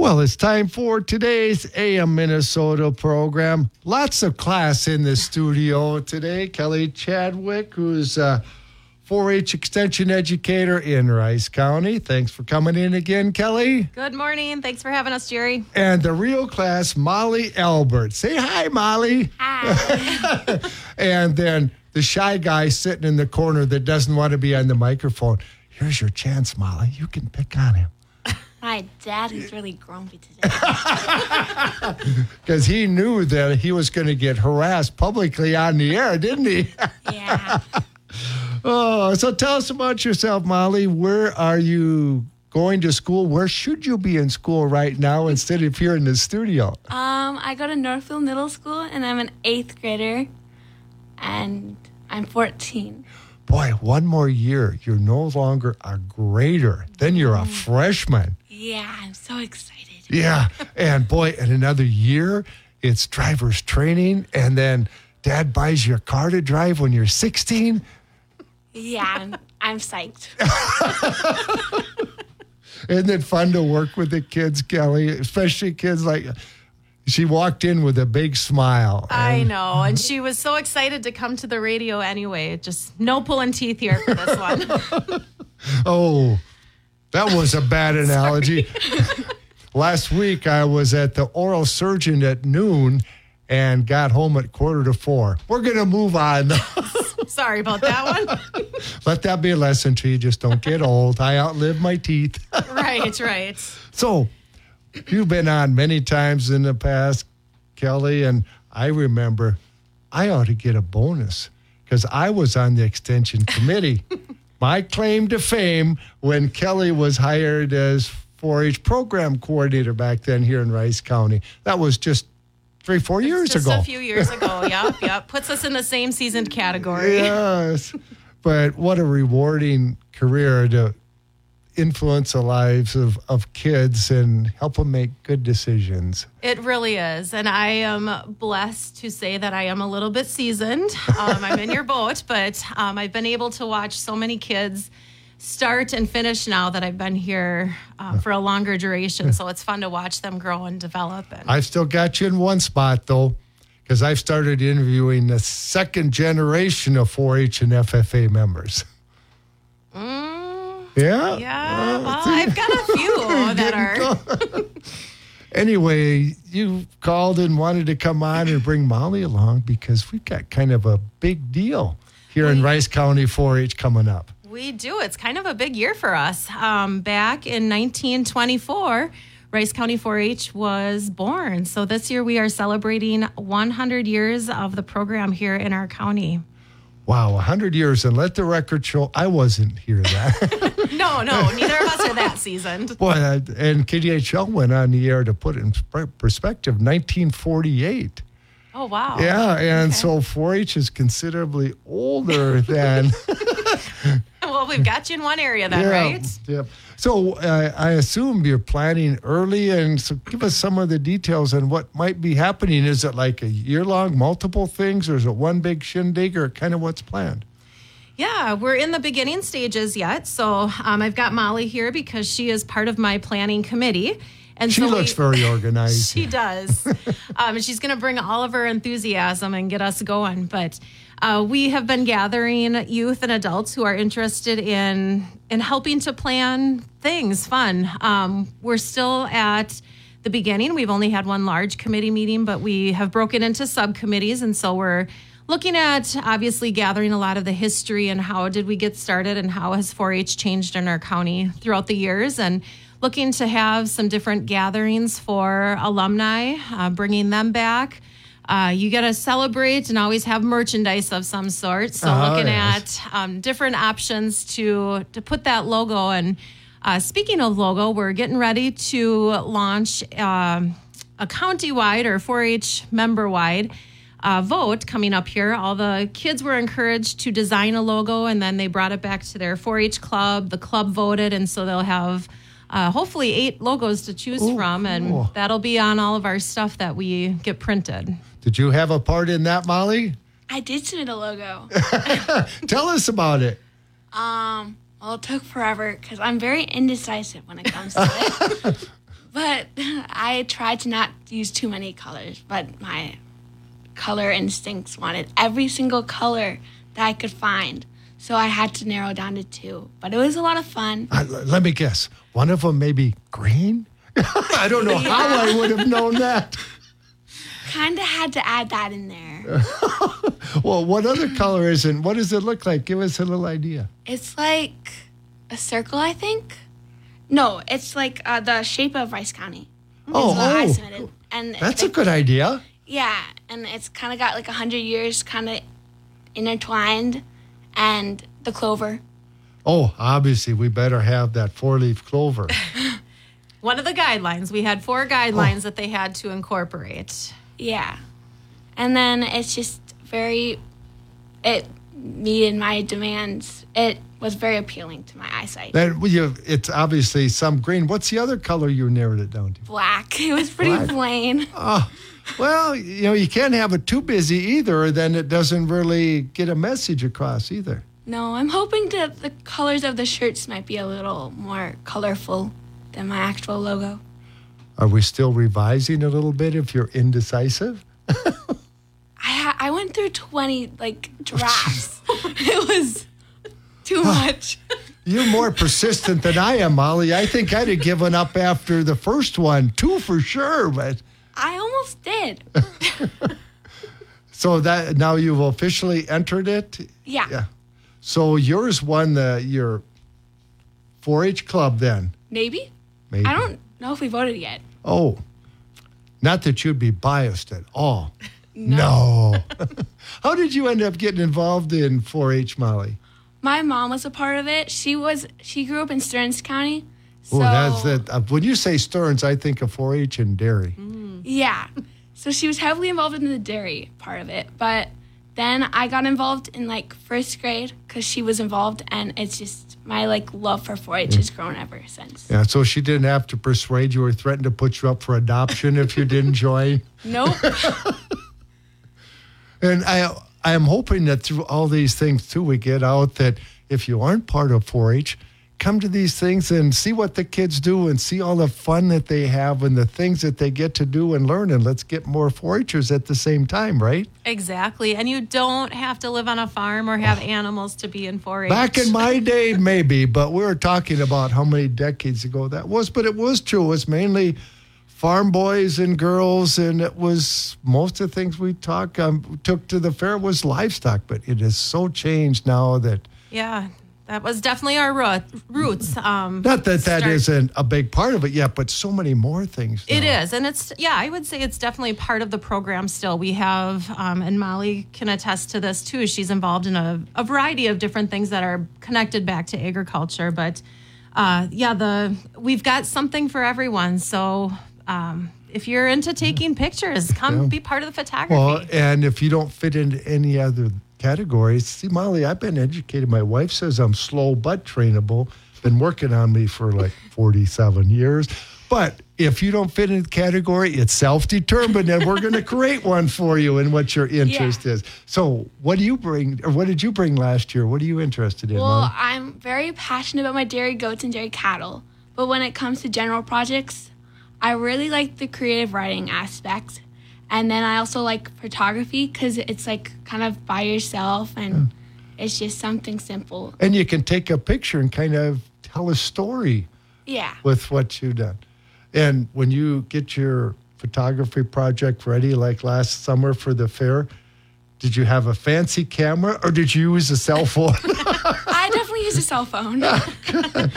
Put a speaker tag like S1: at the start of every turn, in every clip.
S1: Well, it's time for today's AM Minnesota program. Lots of class in the studio today. Kelly Chadwick, who's a 4 H extension educator in Rice County. Thanks for coming in again, Kelly.
S2: Good morning. Thanks for having us, Jerry.
S1: And the real class, Molly Albert. Say hi, Molly.
S2: Hi.
S1: And then the shy guy sitting in the corner that doesn't want to be on the microphone. Here's your chance, Molly. You can pick on him.
S3: My dad is really grumpy today.
S1: Because he knew that he was going to get harassed publicly on the air, didn't he?
S3: yeah.
S1: oh, so tell us about yourself, Molly. Where are you going to school? Where should you be in school right now instead of here in the studio?
S3: Um, I go to Northfield Middle School and I'm an eighth grader and I'm 14.
S1: Boy, one more year, you're no longer a grader. Then you're a freshman.
S3: Yeah, I'm so excited.
S1: Yeah. And boy, in another year, it's driver's training. And then dad buys you a car to drive when you're 16.
S3: Yeah, I'm, I'm psyched.
S1: Isn't it fun to work with the kids, Kelly? Especially kids like she walked in with a big smile.
S2: I know. And she was so excited to come to the radio anyway. Just no pulling teeth here for this one.
S1: Oh, that was a bad analogy. Last week, I was at the oral surgeon at noon and got home at quarter to four. We're going to move on.
S2: Sorry about that one.
S1: Let that be a lesson to you. Just don't get old. I outlived my teeth.
S2: right, right.
S1: So, you've been on many times in the past, Kelly, and I remember I ought to get a bonus because I was on the extension committee. My claim to fame when Kelly was hired as 4 H program coordinator back then here in Rice County. That was just three, four years
S2: Just
S1: ago.
S2: Just a few years ago. Yep, yep. Puts us in the same seasoned category.
S1: Yes. but what a rewarding career to influence the lives of, of kids and help them make good decisions.
S2: It really is. And I am blessed to say that I am a little bit seasoned. Um, I'm in your boat, but um, I've been able to watch so many kids start and finish now that I've been here um, for a longer duration. So it's fun to watch them grow and develop. And
S1: I've still got you in one spot though, because I've started interviewing the second generation of 4 H and FFA members.
S2: Mm,
S1: Yeah?
S2: yeah, well. I've got a few that are.
S1: Anyway, you called and wanted to come on and bring Molly along because we've got kind of a big deal here in Rice County 4 H coming up.
S2: We do. It's kind of a big year for us. Um, back in 1924, Rice County 4 H was born. So this year we are celebrating 100 years of the program here in our county.
S1: Wow, 100 years. And let the record show I wasn't here that.
S2: No, no, neither of us are that seasoned.
S1: Boy, uh, and KDHL went on the air to put it in perspective 1948.
S2: Oh, wow.
S1: Yeah, and so 4 H is considerably older than.
S2: Well, we've got you in one area then,
S1: yeah,
S2: right?
S1: Yep. So uh, I assume you're planning early, and so give us some of the details on what might be happening. Is it like a year long, multiple things, or is it one big shindig, or kind of what's planned?
S2: Yeah, we're in the beginning stages yet. So um, I've got Molly here because she is part of my planning committee. And
S1: She
S2: so
S1: looks
S2: we-
S1: very organized.
S2: She does. um, and she's going to bring all of her enthusiasm and get us going. But uh, we have been gathering youth and adults who are interested in in helping to plan things fun. Um, we're still at the beginning. We've only had one large committee meeting, but we have broken into subcommittees, and so we're looking at obviously gathering a lot of the history and how did we get started and how has 4-H changed in our county throughout the years and looking to have some different gatherings for alumni, uh, bringing them back. Uh, you got to celebrate and always have merchandise of some sort. So
S1: Oh,
S2: looking
S1: yes.
S2: at um, different options to to put that logo and Uh, speaking of logo, we're getting ready to launch um, a county-wide or 4-H member-wide uh, vote coming up here. All the kids were encouraged to design a logo, and then they brought it back to their 4-H club. The club voted, and so they'll have uh, hopefully eight logos to choose
S1: Ooh,
S2: from, and
S1: cool.
S2: that'll be on all of our stuff that we get printed.
S1: Did you have a part in that, Molly?
S3: I did submit a logo.
S1: Tell us about it.
S3: Um, well, it took forever because I'm very indecisive when it comes to it. but I tried to not use too many colors, but my color instincts wanted every single color that I could find. So I had to narrow down to two. But it was a lot of fun.
S1: Uh, let me guess. One of them maybe green? I don't know how I would have known that.
S3: Kind of had to add that in there.
S1: Well, what other color is it? What does it look like? Give us a little idea.
S3: It's like a circle, I think. No, it's like uh, the shape of Rice County.
S1: Oh,
S3: That's I
S1: oh,
S3: submitted. And
S1: that's a good idea.
S3: Yeah, and it's kind of got like a hundred years kind of intertwined, and the clover.
S1: Oh, obviously, we better have that four leaf clover.
S2: One of the guidelines, we had four guidelines that they had to incorporate.
S3: Yeah, and then it's just very. It meted my demands. It was very appealing to my eyesight.
S1: then you, it's obviously some green. What's the other color you narrowed it down to?
S3: Black. It was pretty
S1: Black.
S3: plain.
S1: Oh, well, you know, you can't have it too busy either, then it doesn't really get a message across either.
S3: No, I'm hoping that the colors of the shirts might be a little more colorful than my actual logo.
S1: Are we still revising a little bit if you're indecisive?
S3: I ha- I went through 20 like drafts. it was too much.
S1: You're more persistent than I am, Molly. I think I'd have given up after the first one, two for sure. But
S3: I almost did.
S1: so that now you've officially entered it.
S3: Yeah.
S1: Yeah. So yours won the your 4-H club then.
S3: Maybe.
S1: Maybe.
S3: I don't know if we voted yet.
S1: Oh, not that you'd be biased at all. No. How did you end up getting involved in 4-H, Molly?
S3: My mom was a part of it. She was she grew up in Stearns County. So
S1: Oh, that's that. Uh, when you say Stearns, I think of 4-H and dairy.
S3: Yeah. So she was heavily involved in the dairy part of it, but then I got involved in like first grade because she was involved, and it's just my like love for 4-H has grown ever since.
S1: Yeah, so she didn't have to persuade you or threaten to put you up for adoption if you didn't join.
S3: Nope.
S1: And I I am hoping that through all these things too, we get out that if you aren't part of 4-H, come to these things and see what the kids do and see all the fun that they have and the things that they get to do and learn. And let's get more 4-Hers at the same time, right?
S2: Exactly. And you don't have to live on a farm or have animals to be in 4 H.
S1: Back in my day, maybe, but we were talking about how many decades ago that was. But it was true. It was mainly farm boys and girls, and it was most of the things we talk um, took to the fair was livestock. But it is so changed now that
S2: Yeah, that was definitely our root, roots. Um,
S1: not that that not a big part of it yet, but so many more things.
S2: It
S1: now.
S2: is, and it's yeah. I would say it's definitely part of the program. Still, we have, um, and Molly can attest to this too. She's involved in a, a variety of different things that are connected back to agriculture. But uh, yeah, the we've got something for everyone. So um, if you're into taking pictures, come be part of the photography.
S1: Well, and if you don't fit into any other categories, see, Molly, I've been educated. My wife says I'm slow but trainable. Been working on me for like 47 years. But if you don't fit in the category, it's self-determined, and we're going to create one for you and what your interest is. So, what do you bring, or what did you bring last year? What are you interested in,
S3: Well,
S1: Molly?
S3: I'm very passionate about my dairy goats and dairy cattle, but when it comes to general projects, I really like the creative writing aspect. And then I also like photography because it's like kind of by yourself and hmm. it's just something simple.
S1: And you can take a picture and kind of tell a story.
S3: Yeah.
S1: with what you've done. And when you get your photography project ready, like last summer for the fair, did you have a fancy camera or did you use a cell phone?
S3: I definitely use a cell phone.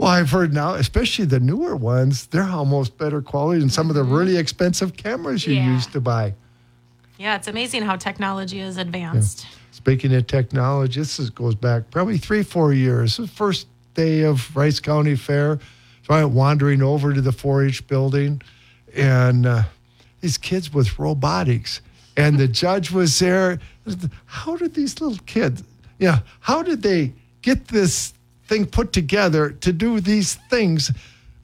S1: well, I've heard now, especially the newer ones, they're almost better quality than some of the really expensive cameras you
S3: Yeah.
S1: used to buy.
S2: yeah, it's amazing how technology is advanced.
S1: Speaking of technology, this is, goes back probably three, four years. The first day of Rice County Fair. So I went wandering over to the 4-H building, and uh, these kids with robotics, and the judge was there. How did these little kids? Yeah, how did they get this thing put together to do these things?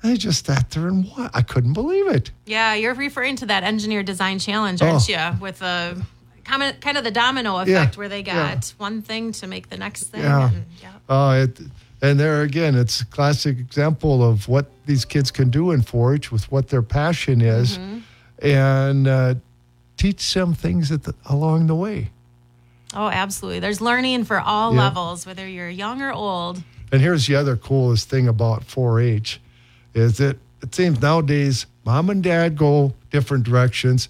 S1: I just sat there and what? I couldn't believe it.
S2: Yeah, you're referring to that engineer design challenge, aren't you? With a kind of the domino effect
S1: Yeah,
S2: where they got
S1: yeah.
S2: one thing to make the next thing.
S1: Yeah.
S2: and- yeah.
S1: Oh, it, and there again, it's a classic example of what these kids can do in 4-H with what their passion is, and uh, teach them things at the, along the way.
S2: Oh, absolutely. There's learning for all
S1: Yeah.
S2: levels, whether you're young or old.
S1: And here's the other coolest thing about 4-H is that it seems nowadays mom and dad go different directions.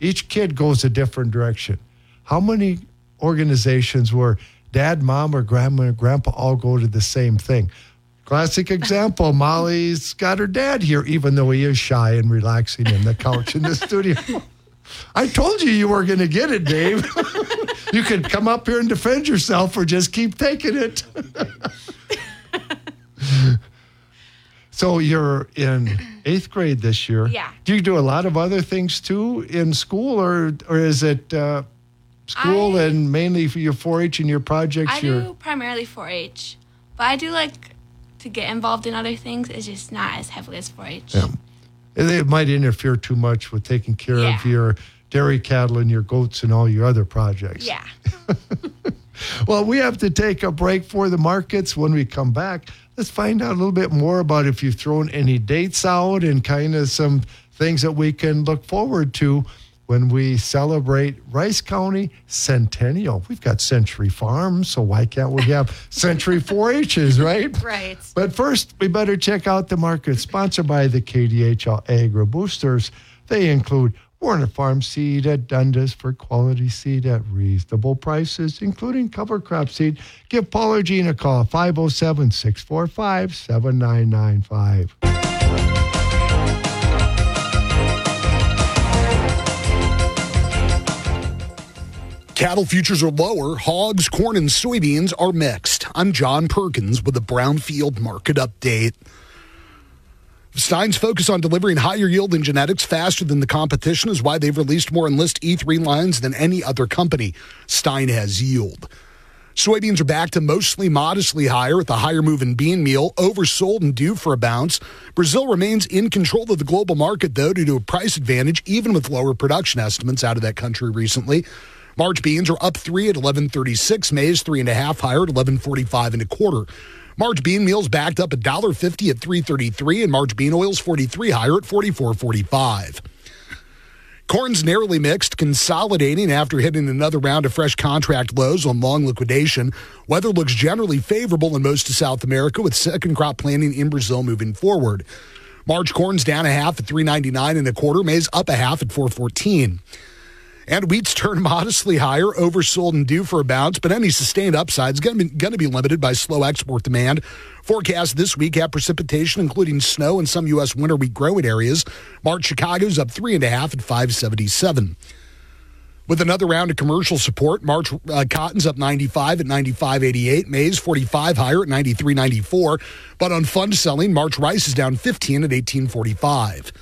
S1: Each kid goes a different direction. How many organizations where dad, mom, or grandma and grandpa all go to the same thing? Classic example, Molly's got her dad here, even though he is shy and relaxing in the couch in the studio. I told you you were going to get it, Dave. you could come up here and defend yourself or just keep taking it. so you're in eighth grade this year.
S3: Yeah.
S1: Do you do a lot of other things too in school, or or is it uh, school
S3: I-
S1: and mainly for your 4-H and your projects?
S3: I
S1: your
S3: do primarily 4-H, but I do like to get involved in other things. It's just not as heavily as 4-H.
S1: Yeah. it might interfere too much with taking care of your dairy cattle and your goats and all your other projects.
S3: Yeah.
S1: Well, we have to take a break for the markets. When we come back, let's find out a little bit more about if you've thrown any dates out and kind of some things that we can look forward to when we celebrate Rice County Centennial. We've got Century Farms, so why can't we have Century 4-H's, right?
S2: Right.
S1: But first, we better check out the market sponsored by the KDHL Agri Boosters. They include Warner Farm seed at Dundas for quality seed at reasonable prices, including cover crop seed. Give Paul or Jean a call, 507 645 7995.
S4: Cattle futures are lower. Hogs, corn, and soybeans are mixed. I'm John Perkins with the Brownfield Market Update. Stine's focus on delivering higher yield in genetics faster than the competition is why they've released more Enlist E3 lines than any other company. Stein has yield. Soybeans are back to mostly modestly higher with a higher move in bean meal, oversold and due for a bounce. Brazil remains in control of the global market, though, due to a price advantage, even with lower production estimates out of that country recently. March beans are up three at 11.36. May's three and a half higher at 11.45 and a quarter. March bean meal's backed up $1.50 at 3.33, and March bean oil's 43 higher at 44.45. Corn's narrowly mixed, consolidating after hitting another round of fresh contract lows on long liquidation. Weather looks generally favorable in most of South America, with second crop planting in Brazil moving forward. March corn's down a half at 3.99 and a quarter. May's up a half at 4.14. And wheat's turned modestly higher, oversold and due for a bounce, but any sustained upside is going to be, limited by slow export demand. Forecast this week have precipitation, including snow in some U.S. winter wheat growing areas. March Chicago's up three and a half at 577. With another round of commercial support, March uh, cotton's up 95 at 95.88, May's 45 higher at 93.94. But on fund selling, March rice is down 15 at 18.45.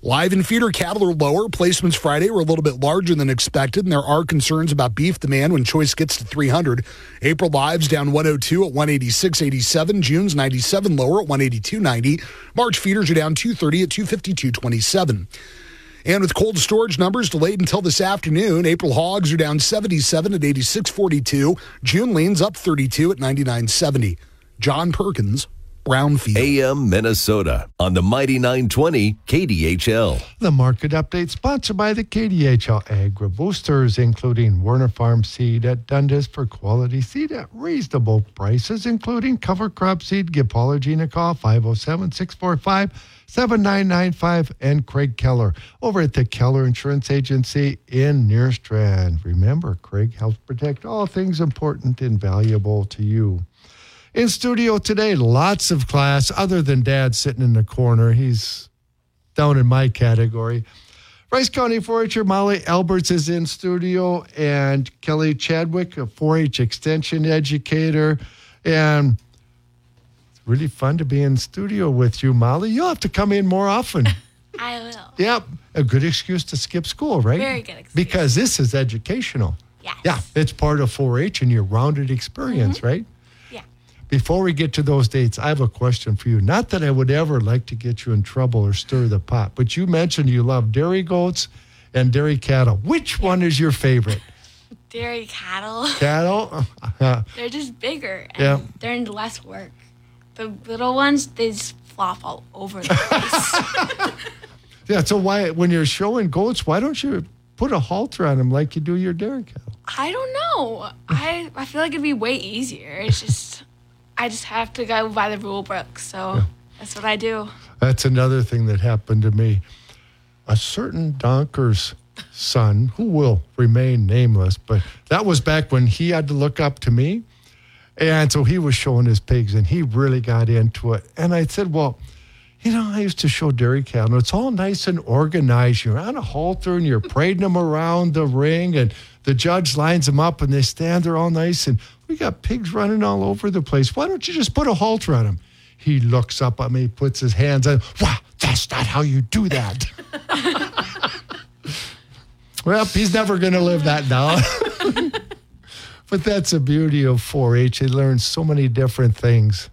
S4: Live and feeder cattle are lower. Placements Friday were a little bit larger than expected, and there are concerns about beef demand when choice gets to 300. April lives down 102 at 186.87. June's 97 lower at 182.90. March feeders are down 230 at 252.27. And with cold storage numbers delayed until this afternoon, April hogs are down 77 at 86.42. June leans up 32 at 99.70. John Perkins, Brownfield.
S5: AM Minnesota on the Mighty 920 KDHL.
S1: The market update sponsored by the KDHL Agri Boosters, including Werner Farm seed at Dundas for quality seed at reasonable prices, including cover crop seed. Give Paul or Gina a call, 507 645 7995, and Craig Keller over at the Keller Insurance Agency in Nerstrand. Remember, Craig helps protect all things important and valuable to you. In studio today, lots of class other than dad sitting in the corner. He's down in my category. Rice County 4-H'er Molly Alberts is in studio, and Kelly Chadwick, a 4-H extension educator. And it's really fun to be in studio with you, Molly. You'll have to come in more often.
S3: I will.
S1: yep. A good excuse to skip school, right?
S3: Very good excuse.
S1: Because this is educational.
S3: Yes.
S1: Yeah, it's part of 4 H and your rounded experience, mm-hmm.
S3: right?
S1: Before we get to those dates, I have a question for you. Not that I would ever like to get you in trouble or stir the pot, but you mentioned you love dairy goats and dairy cattle. Which one is your favorite?
S3: Dairy cattle.
S1: Cattle? Uh,
S3: They're just bigger and
S1: Yeah.
S3: they're in less work. The little ones, they just flop all over the place.
S1: yeah, so why, when you're showing goats, why don't you put a halter on them like you do your dairy cattle?
S3: I don't know. I I feel like it'd be way easier. It's just I just have to go by the rule book. So that's what I do.
S1: That's another thing that happened to me. A certain Donker's son, who will remain nameless, but that was back when he had to look up to me. And so he was showing his pigs and he really got into it. And I said, Well, you know, I used to show dairy cattle. It's all nice and organized. You're on a halter and you're parading them around the ring, and the judge lines them up and they stand there all nice. And we got pigs running all over the place. Why don't you just put a halter on them? He looks up at me, puts his hands on. Wow, that's not how you do that. well, he's never going to live that down. but that's the beauty of 4-H. They learn so many different things.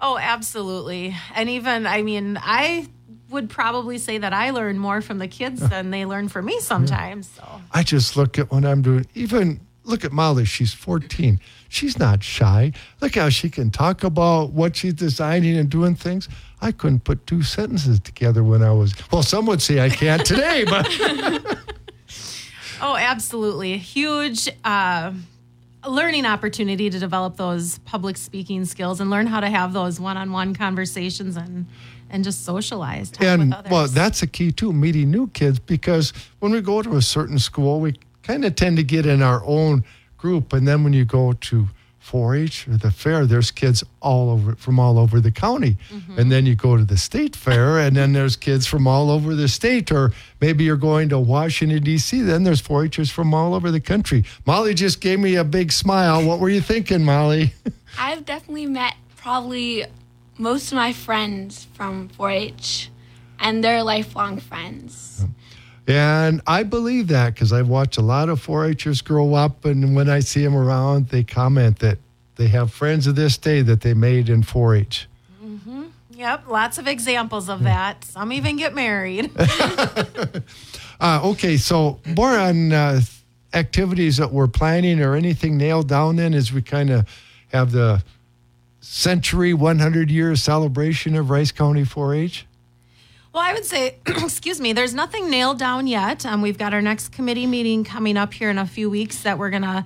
S2: Oh, absolutely. And even, I mean, I would probably say that I learn more from the kids than they learn from me sometimes. So,
S1: I just look at what I'm doing. Even look at Molly. She's 14. She's not shy. Look how she can talk about what she's designing and doing things. I couldn't put two sentences together when I was, well, some would say I can't today, but
S2: oh, absolutely. A huge uh, learning opportunity to develop those public speaking skills and learn how to have those one on one conversations and, and just socialize. Talk
S1: and
S2: with others.
S1: well, that's a key too, meeting new kids, because when we go to a certain school, we kind of tend to get in our own group. And then when you go to 4-H or the fair, there's kids all over from all over the county. Mm-hmm. And then you go to the state fair, and then there's kids from all over the state. Or maybe you're going to Washington D.C. Then there's 4-Hers from all over the country. Molly just gave me a big smile. What were you thinking, Molly?
S3: I've definitely met probably most of my friends from 4-H, and they're lifelong friends.
S1: And I believe that because I've watched a lot of 4-Hers grow up, and when I see them around, they comment that they have friends of this day that they made in 4-H.
S2: Yep, lots of examples of that. Some even get married.
S1: Uh, okay, so more on uh, activities that we're planning or anything nailed down then as we kind of have the century 100 year celebration of Rice County 4-H.
S2: Well, I would say, excuse me, there's nothing nailed down yet. Um, we've got our next committee meeting coming up here in a few weeks that we're going to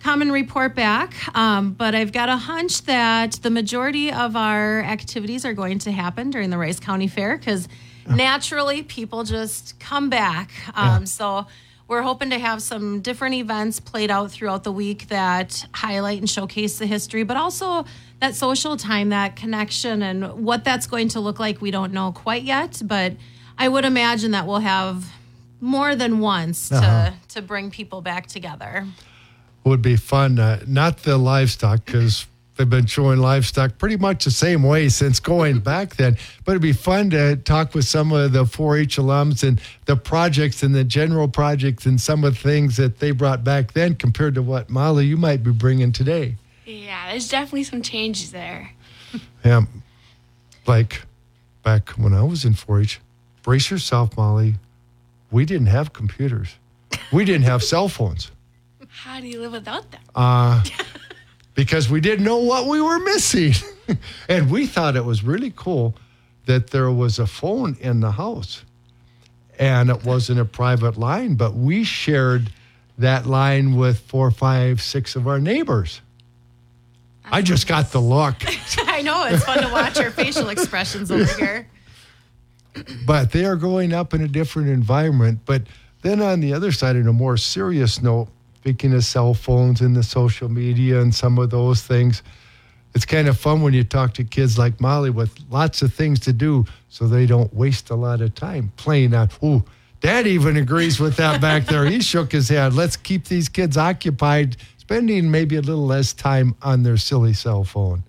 S2: come and report back. Um, but I've got a hunch that the majority of our activities are going to happen during the Rice County Fair because naturally people just come back. Um, So we're hoping to have some different events played out throughout the week that highlight and showcase the history, but also that social time, that connection, and what that's going to look like, we don't know quite yet. But I would imagine that we'll have more than once to to bring people back together.
S1: Would be fun. Uh, not the livestock because they've been showing livestock pretty much the same way since going back then. But it'd be fun to talk with some of the 4-H alums and the projects and the general projects and some of the things that they brought back then compared to what Molly you might be bringing today.
S3: Yeah, there's definitely some changes there.
S1: Yeah, like back when I was in 4-H. Brace yourself, Molly. We didn't have computers. We didn't have cell phones
S3: How do you live without them?
S1: Uh, because we didn't know what we were missing. and we thought it was really cool that there was a phone in the house. And it wasn't a private line, but we shared that line with four, five, six of our neighbors. I just got the look.
S2: I know it's fun to watch your facial expressions over here.
S1: but they are growing up in a different environment. But then on the other side, in a more serious note, speaking of cell phones and the social media and some of those things, it's kind of fun when you talk to kids like Molly with lots of things to do so they don't waste a lot of time playing on. Ooh, Dad even agrees with that back there. He shook his head. Let's keep these kids occupied, spending maybe a little less time on their silly cell phone.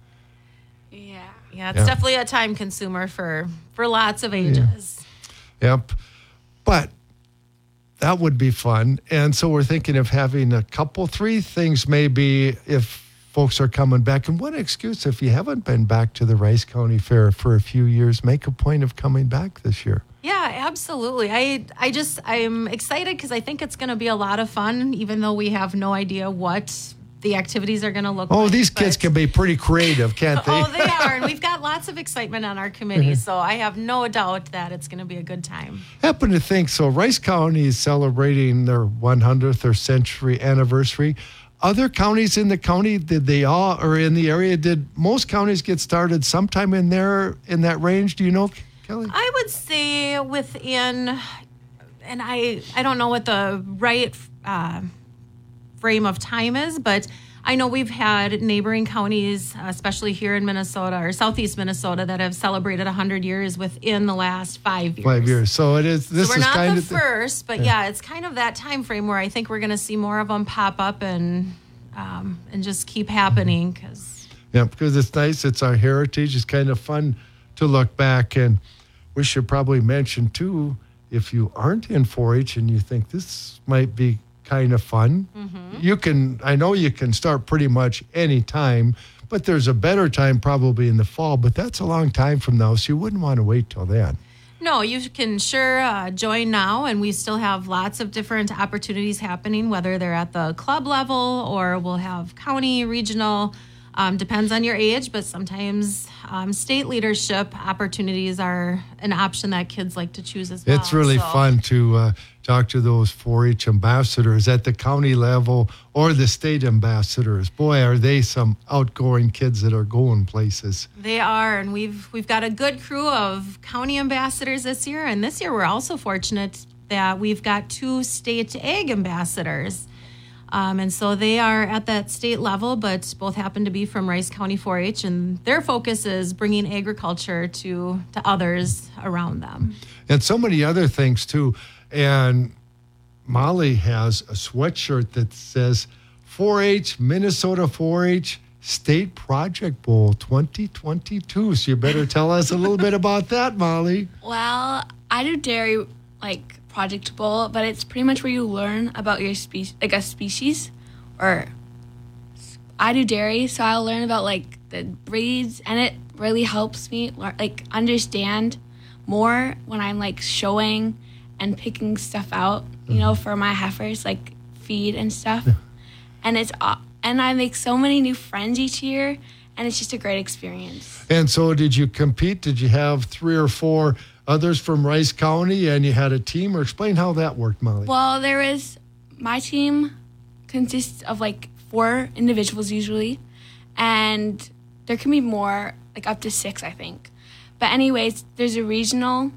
S3: Yeah.
S2: Yeah, it's
S1: Yeah.
S2: definitely a time consumer for for lots of ages.
S1: Yep. But that would be fun. And so we're thinking of having a couple, three things maybe if folks are coming back. And what excuse if you haven't been back to the Rice County Fair for a few years, make a point of coming back this year.
S2: Yeah, absolutely. I I just I'm excited because I think it's going to be a lot of fun, even though we have no idea what the activities are going to look oh, like.
S1: Oh, these kids can be pretty creative, can't oh, they?
S2: Oh, they are, and we've got lots of excitement on our committee, mm-hmm. so I have no doubt that it's going to be a good time.
S1: happen to think so. Rice County is celebrating their 100th or century anniversary. Other counties in the county, did they all, or in the area, did most counties get started sometime in there, in that range? Do you know, Kelly?
S2: I would say within, and I I don't know what the right uh, frame of time is, but I know we've had neighboring counties, especially here in Minnesota or southeast Minnesota, that have celebrated 100 years within the last five years.
S1: Five years. So it is, this
S2: So we're
S1: is
S2: not
S1: kind
S2: the
S1: of. the-
S2: first, but yeah. it's kind of that time frame where I think we're going to see more of them pop up and um, and just keep happening because
S1: Yeah, because it's nice. It's our heritage. It's kind of fun to look back. And we should probably mention, too, if you aren't in 4 H and you think this might be kind of fun, you can, I know you can start pretty much any time, but there's a better time probably in the fall. But that's a long time from now. So you wouldn't want to wait till then.
S2: No, you can sure uh, join now, and we still have lots of different opportunities happening, whether they're at the club level or we'll have county, regional. Um, depends on your age, but sometimes um, state leadership opportunities are an option that kids like to choose as well.
S1: It's really
S2: So-
S1: fun to uh, talk to those 4 H ambassadors at the county level or the state ambassadors. Boy, are they some outgoing kids that are going places.
S2: They are, and we've we've got a good crew of county ambassadors this year, and this year we're also fortunate that we've got two state ag ambassadors. Um, and so they are at that state level, but both happen to be from Rice County 4-H, and their focus is bringing agriculture to to others around them.
S1: and so many other things too. And Molly has a sweatshirt that says 4-H Minnesota 4-H State Project Bowl 2022. So you better tell us a little bit about that, Molly.
S3: Well, I do dairy like project bowl, but it's pretty much where you learn about your species, like a species, or I do dairy, so I'll learn about like the breeds, and it really helps me like understand more when I'm like showing and picking stuff out, you know, for my heifers, like feed and stuff. And it's and I make so many new friends each year, and it's just a great experience.
S1: And so did you compete? Did you have three or four others from Rice County and you had a team or explain how that worked, Molly?
S3: Well, there is my team consists of like four individuals usually, and there can be more, like up to six, I think. But anyways, there's a regional,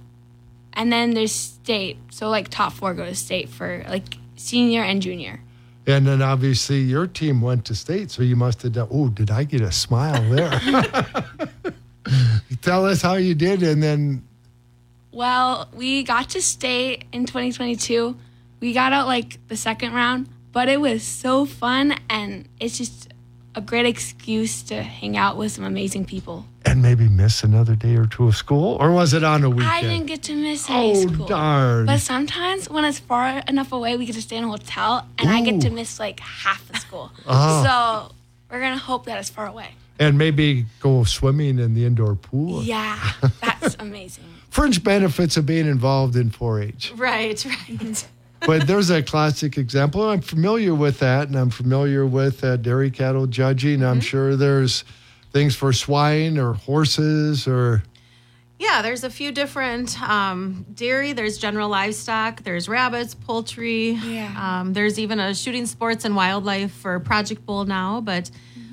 S3: and then there's state. So like top four go to state for like senior and junior.
S1: And then obviously your team went to state, so you must have done. Oh, did I get a smile there? Tell us how you did, and then
S3: Well, we got to state in 2022. We got out like the second round, but it was so fun, and it's just a great excuse to hang out with some amazing people.
S1: and maybe miss another day or two of school, or was it on a weekend?
S3: I didn't get to miss high
S1: Oh
S3: school.
S1: darn!
S3: But sometimes when it's far enough away, we get to stay in a hotel, and I get to miss like half the school.
S1: Oh.
S3: So we're gonna hope that it's far away.
S1: and maybe go swimming in the indoor pool.
S3: Yeah, that's amazing.
S1: Fringe benefits of being involved in 4-H.
S2: Right, right.
S1: but there's a classic example. I'm familiar with that, and I'm familiar with uh, dairy cattle judging. I'm sure there's things for swine or horses or
S2: Yeah, there's a few different um, dairy. There's general livestock. There's rabbits, poultry.
S3: Yeah.
S2: Um, there's even a shooting sports and wildlife for Project Bowl now. But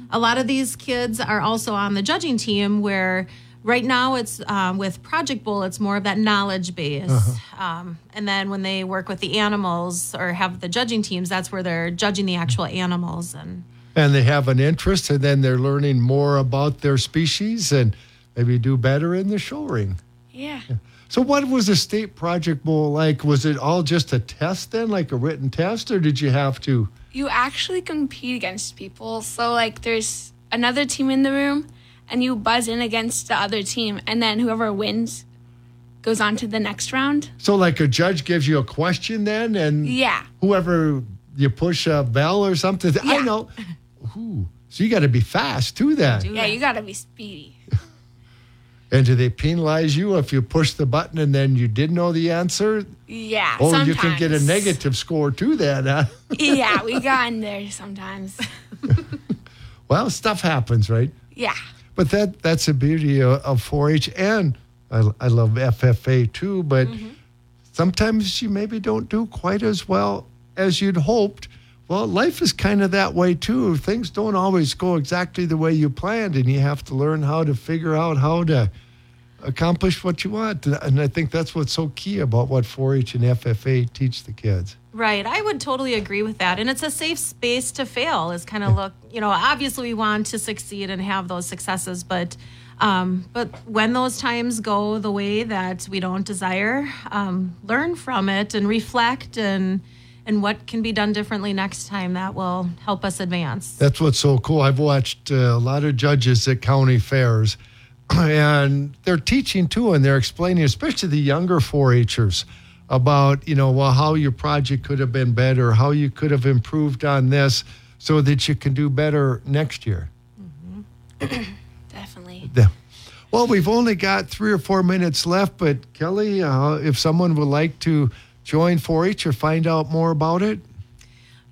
S2: a lot of these kids are also on the judging team where right now it's um, with Project Bowl, it's more of that knowledge base. Um, and then when they work with the animals or have the judging teams, that's where they're judging the actual animals. And
S1: and they have an interest, and then they're learning more about their species and maybe do better in the show ring.
S3: Yeah.
S1: So, what was the state project bowl like? Was it all just a test then, like a written test, or did you have to?
S3: You actually compete against people. So like there's another team in the room and you buzz in against the other team, and then whoever wins goes on to the next round.
S1: So, like a judge gives you a question then, and
S3: Yeah.
S1: whoever you push a bell or something. I know. Ooh. So you got to be fast too then.
S3: Yeah, you gotta be speedy.
S1: And do they penalize you if you push the button and then you did know the answer?
S3: Yeah.
S1: Or you can get a negative score too then. Huh?
S3: yeah, we got in there sometimes.
S1: well, stuff happens, right?
S3: Yeah.
S1: But that that's the beauty of, of 4-H, and I, I love FFA too. But mm-hmm. sometimes you maybe don't do quite as well as you'd hoped. Well, life is kind of that way too. Things don't always go exactly the way you planned, and you have to learn how to figure out how to accomplish what you want. And I think that's what's so key about what 4-H and FFA teach the kids.
S2: Right. I would totally agree with that. And it's a safe space to fail is kind of look, you know, obviously we want to succeed and have those successes, but um, but when those times go the way that we don't desire, um, learn from it and reflect and and what can be done differently next time that will help us advance.
S1: That's what's so cool. I've watched uh, a lot of judges at county fairs, and they're teaching too, and they're explaining, especially the younger 4-Hers, about you know well how your project could have been better, how you could have improved on this, so that you can do better next year.
S3: Definitely.
S1: Yeah. Well, we've only got three or four minutes left, but Kelly, uh, if someone would like to join 4-H or find out more about it,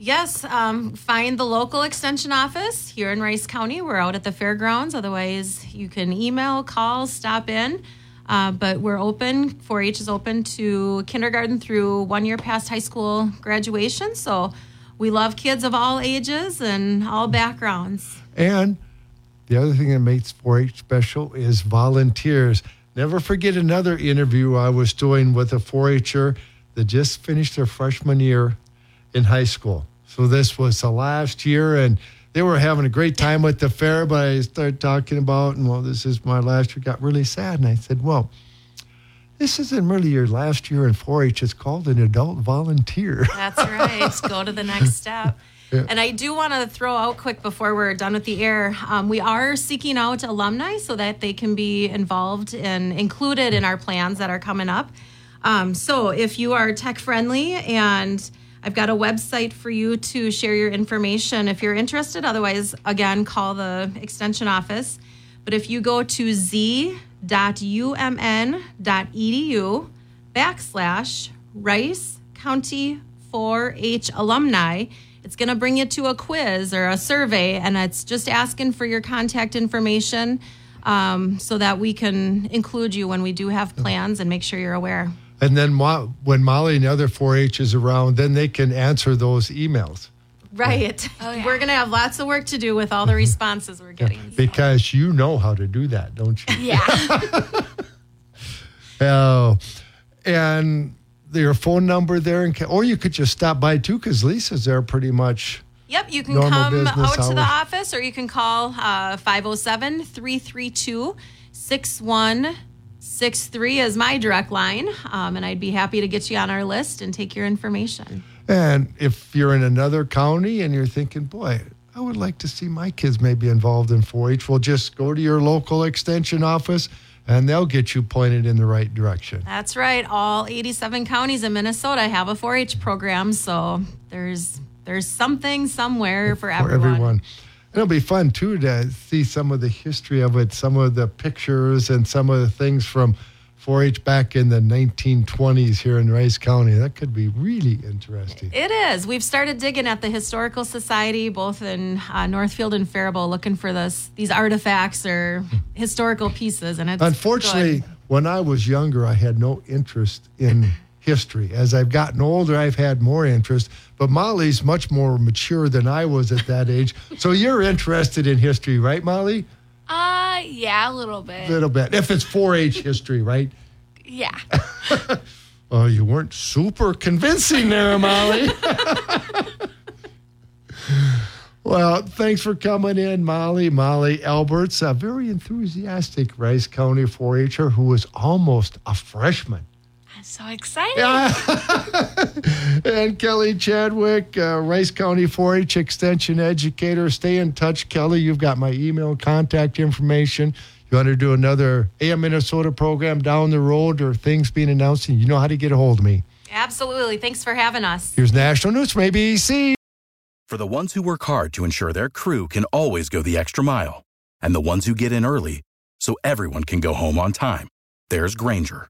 S2: Yes, um, find the local extension office here in Rice County. We're out at the fairgrounds. Otherwise, you can email, call, stop in. Uh, but we're open. 4 H is open to kindergarten through one year past high school graduation. So we love kids of all ages and all backgrounds.
S1: And the other thing that makes 4 H special is volunteers. Never forget another interview I was doing with a 4 H'er that just finished their freshman year in high school. So this was the last year, and they were having a great time at the fair. But I started talking about, and well, this is my last year, got really sad. And I said, well, this isn't really your last year in 4 H, it's called an adult volunteer.
S2: That's right. Go to the next step. And I do want to throw out quick before we're done with the air. Um, we are seeking out alumni so that they can be involved and included in our plans that are coming up. Um, so if you are tech friendly and I've got a website for you to share your information if you're interested. Otherwise, again, call the extension office. But if you go to z.umn.edu backslash Rice County 4-H alumni, it's going to bring you to a quiz or a survey, and it's just asking for your contact information um, so that we can include you when we do have plans and make sure you're aware.
S1: And then Mo- when Molly and the other 4-H is around, then they can answer those emails.
S2: Right.
S3: Oh, yeah.
S2: We're going to have lots of work to do with all the responses we're getting.
S1: Because you know how to do that, don't you?
S3: Yeah.
S1: Oh, and your phone number there, and or you could just stop by too, because Lisa's there pretty much.
S2: Yep, you can come
S1: business
S2: out to the office or you can call uh, 507 332 6163 is my direct line. Um, and I'd be happy to get you on our list and take your information.
S1: And if you're in another county and you're thinking, boy, I would like to see my kids maybe involved in 4-H, well, just go to your local extension office, and they'll get you pointed in the right direction.
S2: That's right. All 87 counties in Minnesota have a 4 H program. So there's there's something somewhere for,
S1: for
S2: everyone.
S1: It'll be fun too to see some of the history of it, some of the pictures, and some of the things from 4-H back in the 1920s here in Rice County. That could be really interesting.
S2: It is. We've started digging at the Historical Society, both in uh, Northfield and Faribault, looking for this these artifacts or historical pieces. And it's
S1: Unfortunately,
S2: good.
S1: when I was younger, I had no interest in history. As I've gotten older, I've had more interest. But Molly's much more mature than I was at that age. So you're interested in history, right, Molly?
S3: uh, yeah, a little bit.
S1: A little bit. If it's 4-H history, right?
S3: Yeah.
S1: Oh, you weren't super convincing there, Molly. well, thanks for coming in, Molly. Molly Alberts, a very enthusiastic Rice County 4 H'er who was almost a freshman
S3: so excited.
S1: and Kelly Chadwick, uh, Rice County 4 H Extension Educator. Stay in touch, Kelly. You've got my email contact information. You want to do another AM Minnesota program down the road or things being announced, and you know how to get a hold of me.
S2: Absolutely. Thanks for having us.
S1: Here's national news from ABC.
S6: For the ones who work hard to ensure their crew can always go the extra mile, and the ones who get in early so everyone can go home on time, there's Grainger,